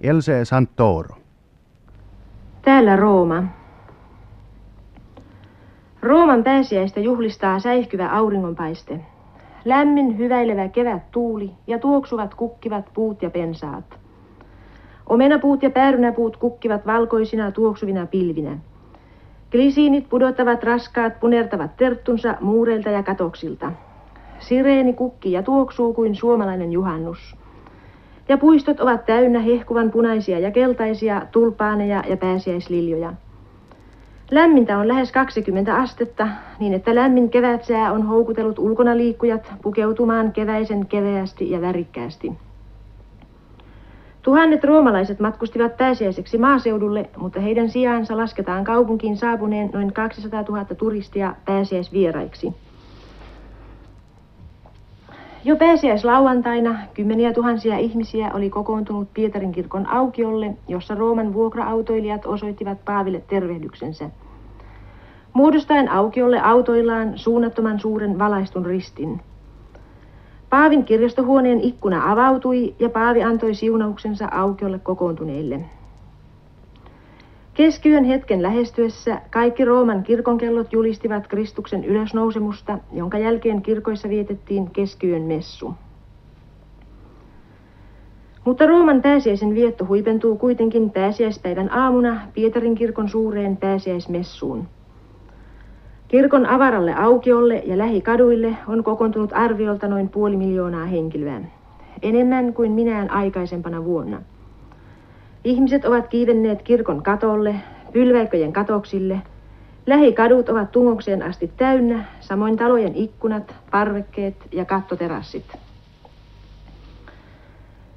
Else Santoro. Täällä Rooma. Rooman pääsiäistä juhlistaa säihkyvä auringonpaiste. Lämmin, hyväilevä kevät tuuli ja tuoksuvat kukkivat puut ja pensaat. Omenapuut ja päärynäpuut kukkivat valkoisina tuoksuvina pilvinä. Glisiinit pudottavat raskaat punertavat terttunsa muureilta ja katoksilta. Sireeni kukki ja tuoksuu kuin suomalainen juhannus. Ja puistot ovat täynnä hehkuvan punaisia ja keltaisia tulpaaneja ja pääsiäisliljoja. Lämmintä on lähes 20 astetta, niin että lämmin kevätsää on houkutellut ulkona liikkujat pukeutumaan keväisen keveästi ja värikkäästi. Tuhannet roomalaiset matkustivat pääsiäiseksi maaseudulle, mutta heidän sijaansa lasketaan kaupunkiin saapuneen noin 200 000 turistia pääsiäisvieraiksi. Jo pääsiäislauantaina kymmeniä tuhansia ihmisiä oli kokoontunut Pietarin kirkon aukiolle, jossa Rooman vuokra-autoilijat osoittivat Paaville tervehdyksensä. Muodostaen aukiolle autoillaan suunnattoman suuren valaistun ristin. Paavin kirjastohuoneen ikkuna avautui ja Paavi antoi siunauksensa aukiolle kokoontuneille. Keskiyön hetken lähestyessä kaikki Rooman kirkonkellot julistivat Kristuksen ylösnousemusta, jonka jälkeen kirkoissa vietettiin keskiyön messu. Mutta Rooman pääsiäisen vietto huipentuu kuitenkin pääsiäispäivän aamuna Pietarin kirkon suureen pääsiäismessuun. Kirkon avaralle aukiolle ja lähikaduille on kokoontunut arviolta noin puoli miljoonaa henkilöä, enemmän kuin minään aikaisempana vuonna. Ihmiset ovat kiivenneet kirkon katolle, pylväikköjen katoksille. Lähikadut ovat tungokseen asti täynnä, samoin talojen ikkunat, parvekkeet ja kattoterassit.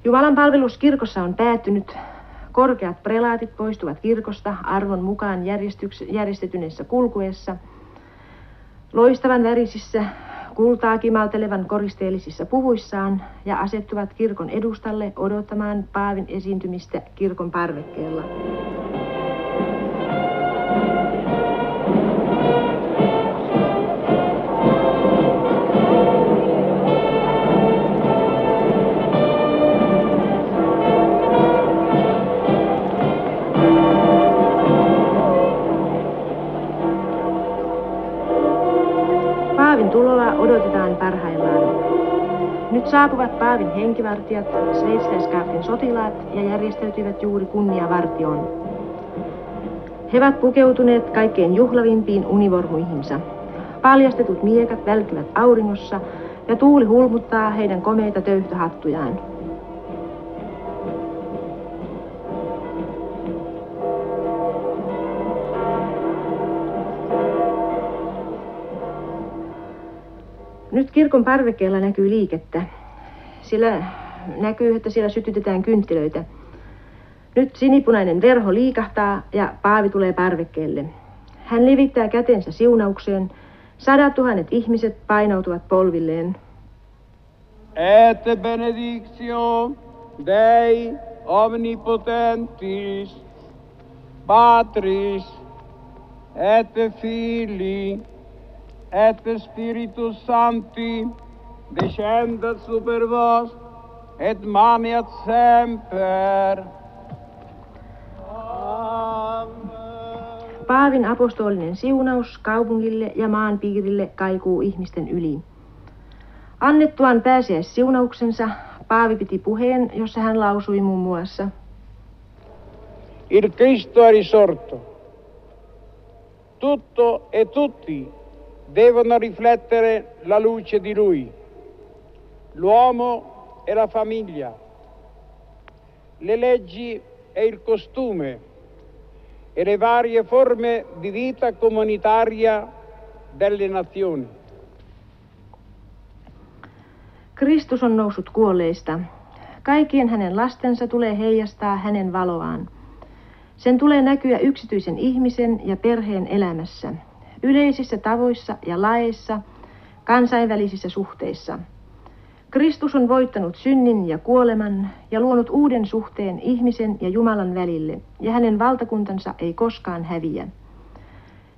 Jumalan palvelus kirkossa on päättynyt. Korkeat prelaatit poistuvat kirkosta arvon mukaan järjestetyneessä kulkuessa. Loistavan värisissä kultaa kimaltelevan koristeellisissa puvuissaan ja asettuvat kirkon edustalle odottamaan Paavin esiintymistä kirkon parvekkeella. Nyt saapuvat Paavin henkivartijat, sveitsiläiskaapin sotilaat ja järjestäytyivät juuri kunniavartioon. He ovat pukeutuneet kaikkein juhlavimpiin univormuihinsa. Paljastetut miekat välkyvät auringossa ja tuuli hulmuttaa heidän komeita töyhtöhattujaan. Nyt kirkon parvekkeella näkyy liikettä. Sillä näkyy, että siellä sytytetään kynttilöitä. Nyt sinipunainen verho liikahtaa ja Paavi tulee parvekkeelle. Hän levittää kätensä siunaukseen. Sadat tuhannet ihmiset painautuvat polvilleen. Et benedictio Dei omnipotentis, Patris et Filii et Spiritus Sancti descendat super vos et maniat semper. Paavin apostolinen siunaus kaupungille ja maan piirille kaikuu ihmisten yli. Annettuaan pääsiäissiunauksensa, Paavi piti puheen, jossa hän lausui muun muassa. Il Cristo è risorto. Tutto e tutti devono riflettere la luce di lui, l'uomo e la famiglia, le leggi e il costume e le varie forme di vita comunitaria delle nazioni. Kristus on noussut kuolleista. Kaikkien hänen lastensa tulee heijastaa hänen valoaan. Sen tulee näkyä yksityisen ihmisen ja perheen elämässä yleisissä tavoissa ja laeissa, kansainvälisissä suhteissa. Kristus on voittanut synnin ja kuoleman ja luonut uuden suhteen ihmisen ja Jumalan välille, ja hänen valtakuntansa ei koskaan häviä.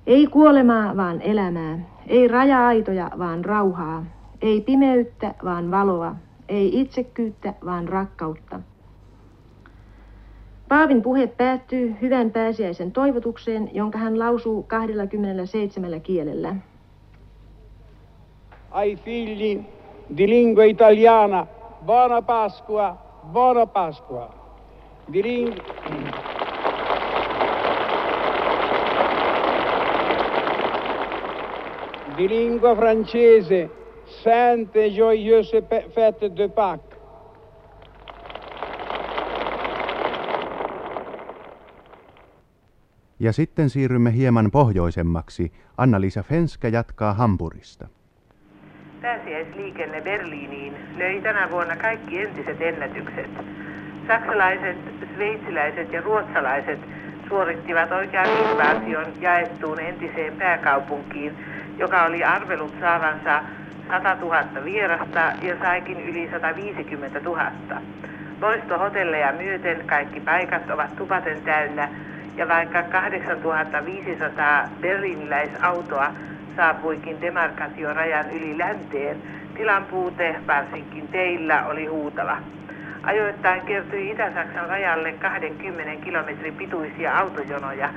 Ei kuolemaa, vaan elämää. Ei raja-aitoja, vaan rauhaa. Ei pimeyttä, vaan valoa. Ei itsekkyyttä, vaan rakkautta. Paavin puhe päättyy hyvän pääsiäisen toivotukseen, jonka hän lausuu 27 kielellä. Ai figli di lingua italiana, buona Pasqua, buona Pasqua. Di ling... di lingua francese, sainte et joyeuse fête de Pâques. Ja sitten siirrymme hieman pohjoisemmaksi. Anna-Liisa Fenskä jatkaa Hampurista. Pääsiäisliikenne Berliiniin löi tänä vuonna kaikki entiset ennätykset. Saksalaiset, sveitsiläiset ja ruotsalaiset suorittivat oikean invaasion jaettuun entiseen pääkaupunkiin, joka oli arvelut saavansa 100 000 vierasta ja saikin yli 150 000. Loistohotelleja myöten kaikki paikat ovat tupaten täynnä ja vaikka 8500 berliiniläisautoa saapuikin demarkatiorajan yli länteen, tilan puute varsinkin teillä oli huutava. Ajoittain kertyi Itä-Saksan rajalle 20 kilometrin pituisia autojonoja,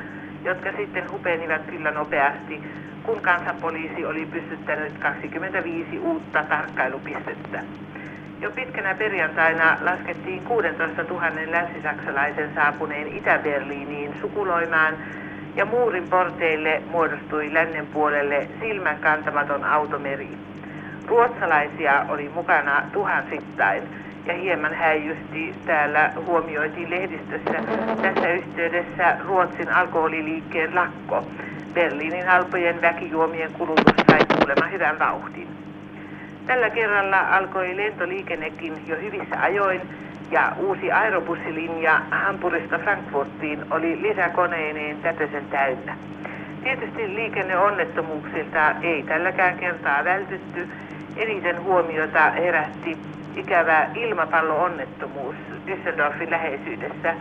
jotka sitten hupenivat kyllä nopeasti, kun kansanpoliisi oli pystyttänyt 25 uutta tarkkailupistettä. Jo pitkänä perjantaina laskettiin 16 000 länsisaksalaisen saapuneen Itä-Berliiniin sukuloimaan ja muurin porteille muodostui lännen puolelle silmän kantamaton automeri. Ruotsalaisia oli mukana tuhansittain ja hieman häijysti täällä huomioitiin lehdistössä tässä yhteydessä Ruotsin alkoholiliikkeen lakko. Berliinin halpojen väkijuomien kulutus sai kuulemma hyvän vauhdin. Tällä kerralla alkoi lentoliikennekin jo hyvissä ajoin ja uusi aerobussilinja Hampurista Frankfurtiin oli lisäkoneineen tätösen täynnä. Tietysti liikenneonnettomuuksilta ei tälläkään kertaa vältytty. Eniten huomiota herätti ikävä ilmapalloonnettomuus Düsseldorfin läheisyydessä,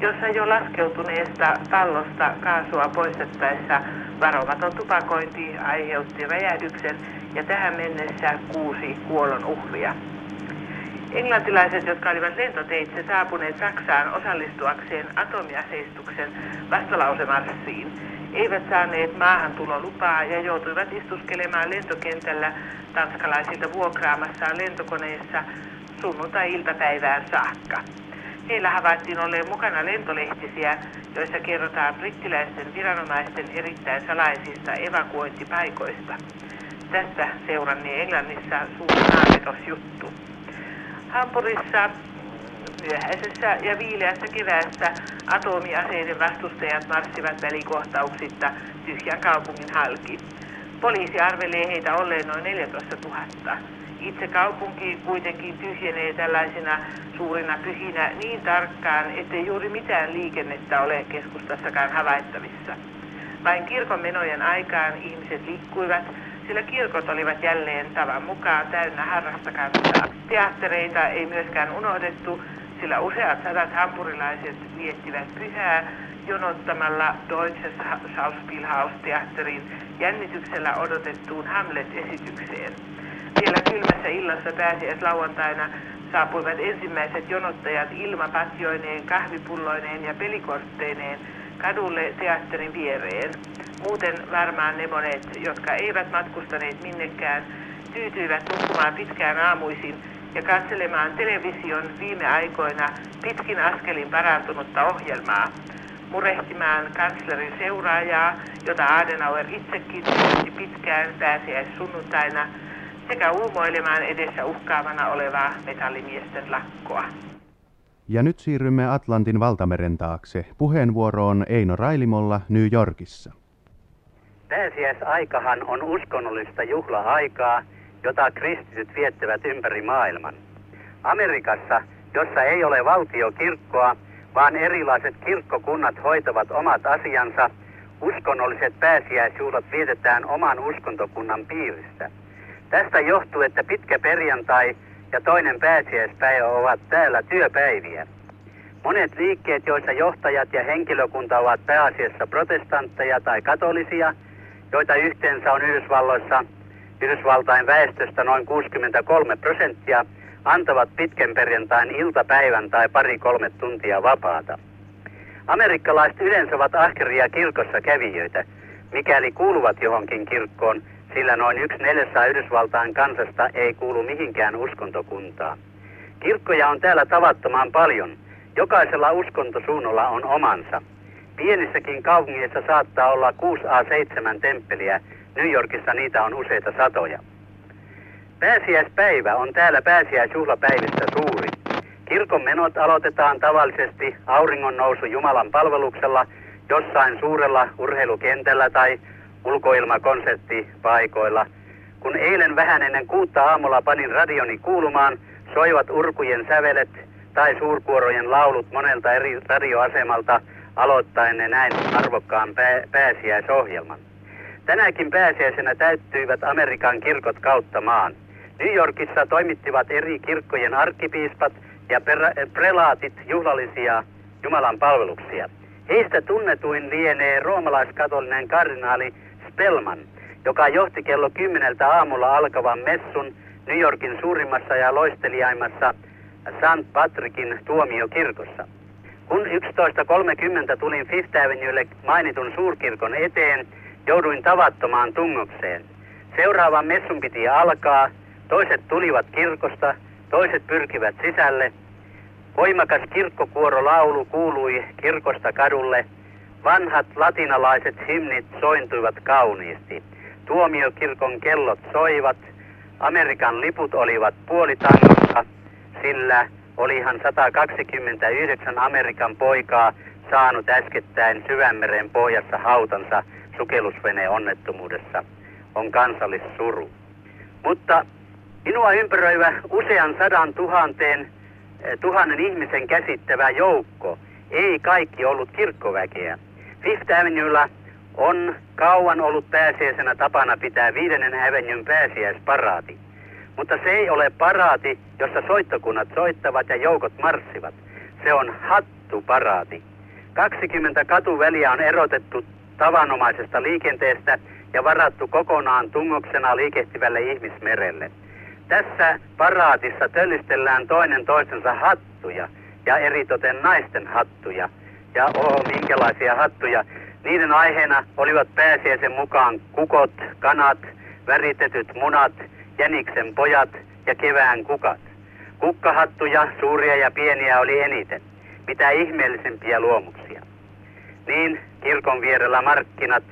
jossa jo laskeutuneesta pallosta kaasua poistettaessa varomaton tupakointi aiheutti räjähdyksen ja tähän mennessä kuusi kuolon uhria. Englantilaiset, jotka olivat lentoteitse saapuneet Saksaan osallistuakseen atomiaseistuksen vastalausemarssiin, eivät saaneet maahantulolupaa ja joutuivat istuskelemaan lentokentällä tanskalaisilta vuokraamassaan lentokoneessa sunnuntai-iltapäivään saakka. Heillä havaittiin olleen mukana lentolehtisiä, joissa kerrotaan brittiläisten viranomaisten erittäin salaisista evakuointipaikoista. Tästä seurannee Englannissa suuri juttu. Hampurissa myöhäisessä ja viileässä keväässä atomiaseiden vastustajat marssivat välikohtauksitta tyhjän kaupungin halki. Poliisi arvelee heitä olleen noin 14 000. Itse kaupunki kuitenkin tyhjenee tällaisina suurina pyhinä niin tarkkaan, ettei juuri mitään liikennettä ole keskustassakaan havaittavissa. Vain kirkon menojen aikaan ihmiset liikkuivat, sillä kirkot olivat jälleen tavan mukaan täynnä harrasta kansaa. Teattereita ei myöskään unohdettu, sillä useat sadat hampurilaiset viettivät pyhää jonottamalla Deutsche Schauspielhaus-teatterin jännityksellä odotettuun Hamlet-esitykseen. Vielä kylmässä illassa pääsiäis lauantaina saapuivat ensimmäiset jonottajat ilmapatjoineen, kahvipulloineen ja pelikortteineen kadulle teatterin viereen. Muuten varmaan ne monet, jotka eivät matkustaneet minnekään, tyytyivät nukkumaan pitkään aamuisin ja katselemaan television viime aikoina pitkin askelin parantunutta ohjelmaa, murehtimaan kanslerin seuraajaa, jota Adenauer itsekin työsti pitkään pääsiäissunnuntaina, sekä uumoilemaan edessä uhkaavana olevaa metallimiesten lakkoa. Ja nyt siirrymme Atlantin valtameren taakse. Puheenvuoroon Eino Railimolla New Yorkissa. Pääsiäisaikahan on uskonnollista juhla-aikaa, jota kristityt viettävät ympäri maailman. Amerikassa, jossa ei ole valtiokirkkoa, vaan erilaiset kirkkokunnat hoitavat omat asiansa, uskonnolliset pääsiäisjuhlat vietetään oman uskontokunnan piiristä. Tästä johtuu, että pitkä perjantai ja toinen pääsiäispäivä ovat täällä työpäiviä. Monet liikkeet, joissa johtajat ja henkilökunta ovat pääasiassa protestantteja tai katolisia, joita yhteensä on Yhdysvalloissa Yhdysvaltain väestöstä noin 63 prosenttia, antavat pitkän perjantain iltapäivän tai pari-kolme tuntia vapaata. Amerikkalaiset yleensä ovat ahkeria kirkossa kävijöitä, mikäli kuuluvat johonkin kirkkoon, sillä noin yksi neljässä Yhdysvaltain kansasta ei kuulu mihinkään uskontokuntaan. Kirkkoja on täällä tavattoman paljon. Jokaisella uskontosuunnalla on omansa. Pienissäkin kaupungeissa saattaa olla 6A7 temppeliä, New Yorkissa niitä on useita satoja. Pääsiäispäivä on täällä pääsiäisjuhlapäivistä suuri. Kirkon menot aloitetaan tavallisesti auringon nousu Jumalan palveluksella jossain suurella urheilukentällä tai ulkoilmakonserttipaikoilla. Kun eilen vähän ennen kuutta aamulla panin radioni kuulumaan, soivat urkujen sävelet tai suurkuorojen laulut monelta eri radioasemalta aloittaen ne näin arvokkaan pää- pääsiäisohjelman. Tänäkin pääsiäisenä täyttyivät Amerikan kirkot kautta maan. New Yorkissa toimittivat eri kirkkojen arkkipiispat ja prelaatit juhlallisia Jumalan palveluksia. Heistä tunnetuin lienee roomalaiskatolinen kardinaali Spellman, joka johti kello kymmeneltä aamulla alkavan messun New Yorkin suurimmassa ja loistelijaimmassa St. Patrickin tuomiokirkossa. Kun 11.30 tulin Fifth Avenuelle mainitun suurkirkon eteen, jouduin tavattomaan tungokseen. Seuraavan messun piti alkaa, toiset tulivat kirkosta, toiset pyrkivät sisälle. Voimakas kirkkokuorolaulu kuului kirkosta kadulle. Vanhat latinalaiset himnit sointuivat kauniisti. Tuomiokirkon kellot soivat. Amerikan liput olivat puolitangossa, sillä olihan 129 Amerikan poikaa saanut äskettäin syvämeren pohjassa hautansa sukellusveneen onnettomuudessa. On kansallissuru. Mutta minua ympäröivä usean sadan tuhanteen, eh, tuhannen ihmisen käsittävä joukko ei kaikki ollut kirkkoväkeä. Fifth Avenuella on kauan ollut pääsiäisenä tapana pitää viidennen Avenuen pääsiäisparaati. Mutta se ei ole paraati, jossa soittokunnat soittavat ja joukot marssivat. Se on hattuparaati. 20 katuväliä on erotettu tavanomaisesta liikenteestä ja varattu kokonaan tungoksena liikehtivälle ihmismerelle. Tässä paraatissa töllistellään toinen toistensa hattuja ja eritoten naisten hattuja. Ja oho, minkälaisia hattuja. Niiden aiheena olivat pääsiäisen mukaan kukot, kanat, väritetyt munat, jäniksen pojat ja kevään kukat. Kukkahattuja, suuria ja pieniä oli eniten. Mitä ihmeellisempiä luomuksia. Niin kirkon vierellä markkinat,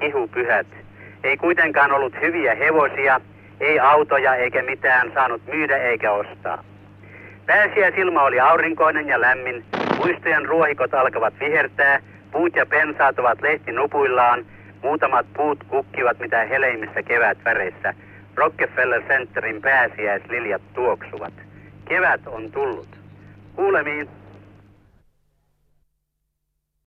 kihupyhät. Ei kuitenkaan ollut hyviä hevosia, ei autoja eikä mitään saanut myydä eikä ostaa. Pääsiäisilma oli aurinkoinen ja lämmin, muistojen ruohikot alkavat vihertää, puut ja pensaat ovat lehtinupuillaan, muutamat puut kukkivat mitä heleimmissä kevätväreissä. Rockefeller Centerin pääsiäisliljat tuoksuvat. Kevät on tullut. Kuulemiin.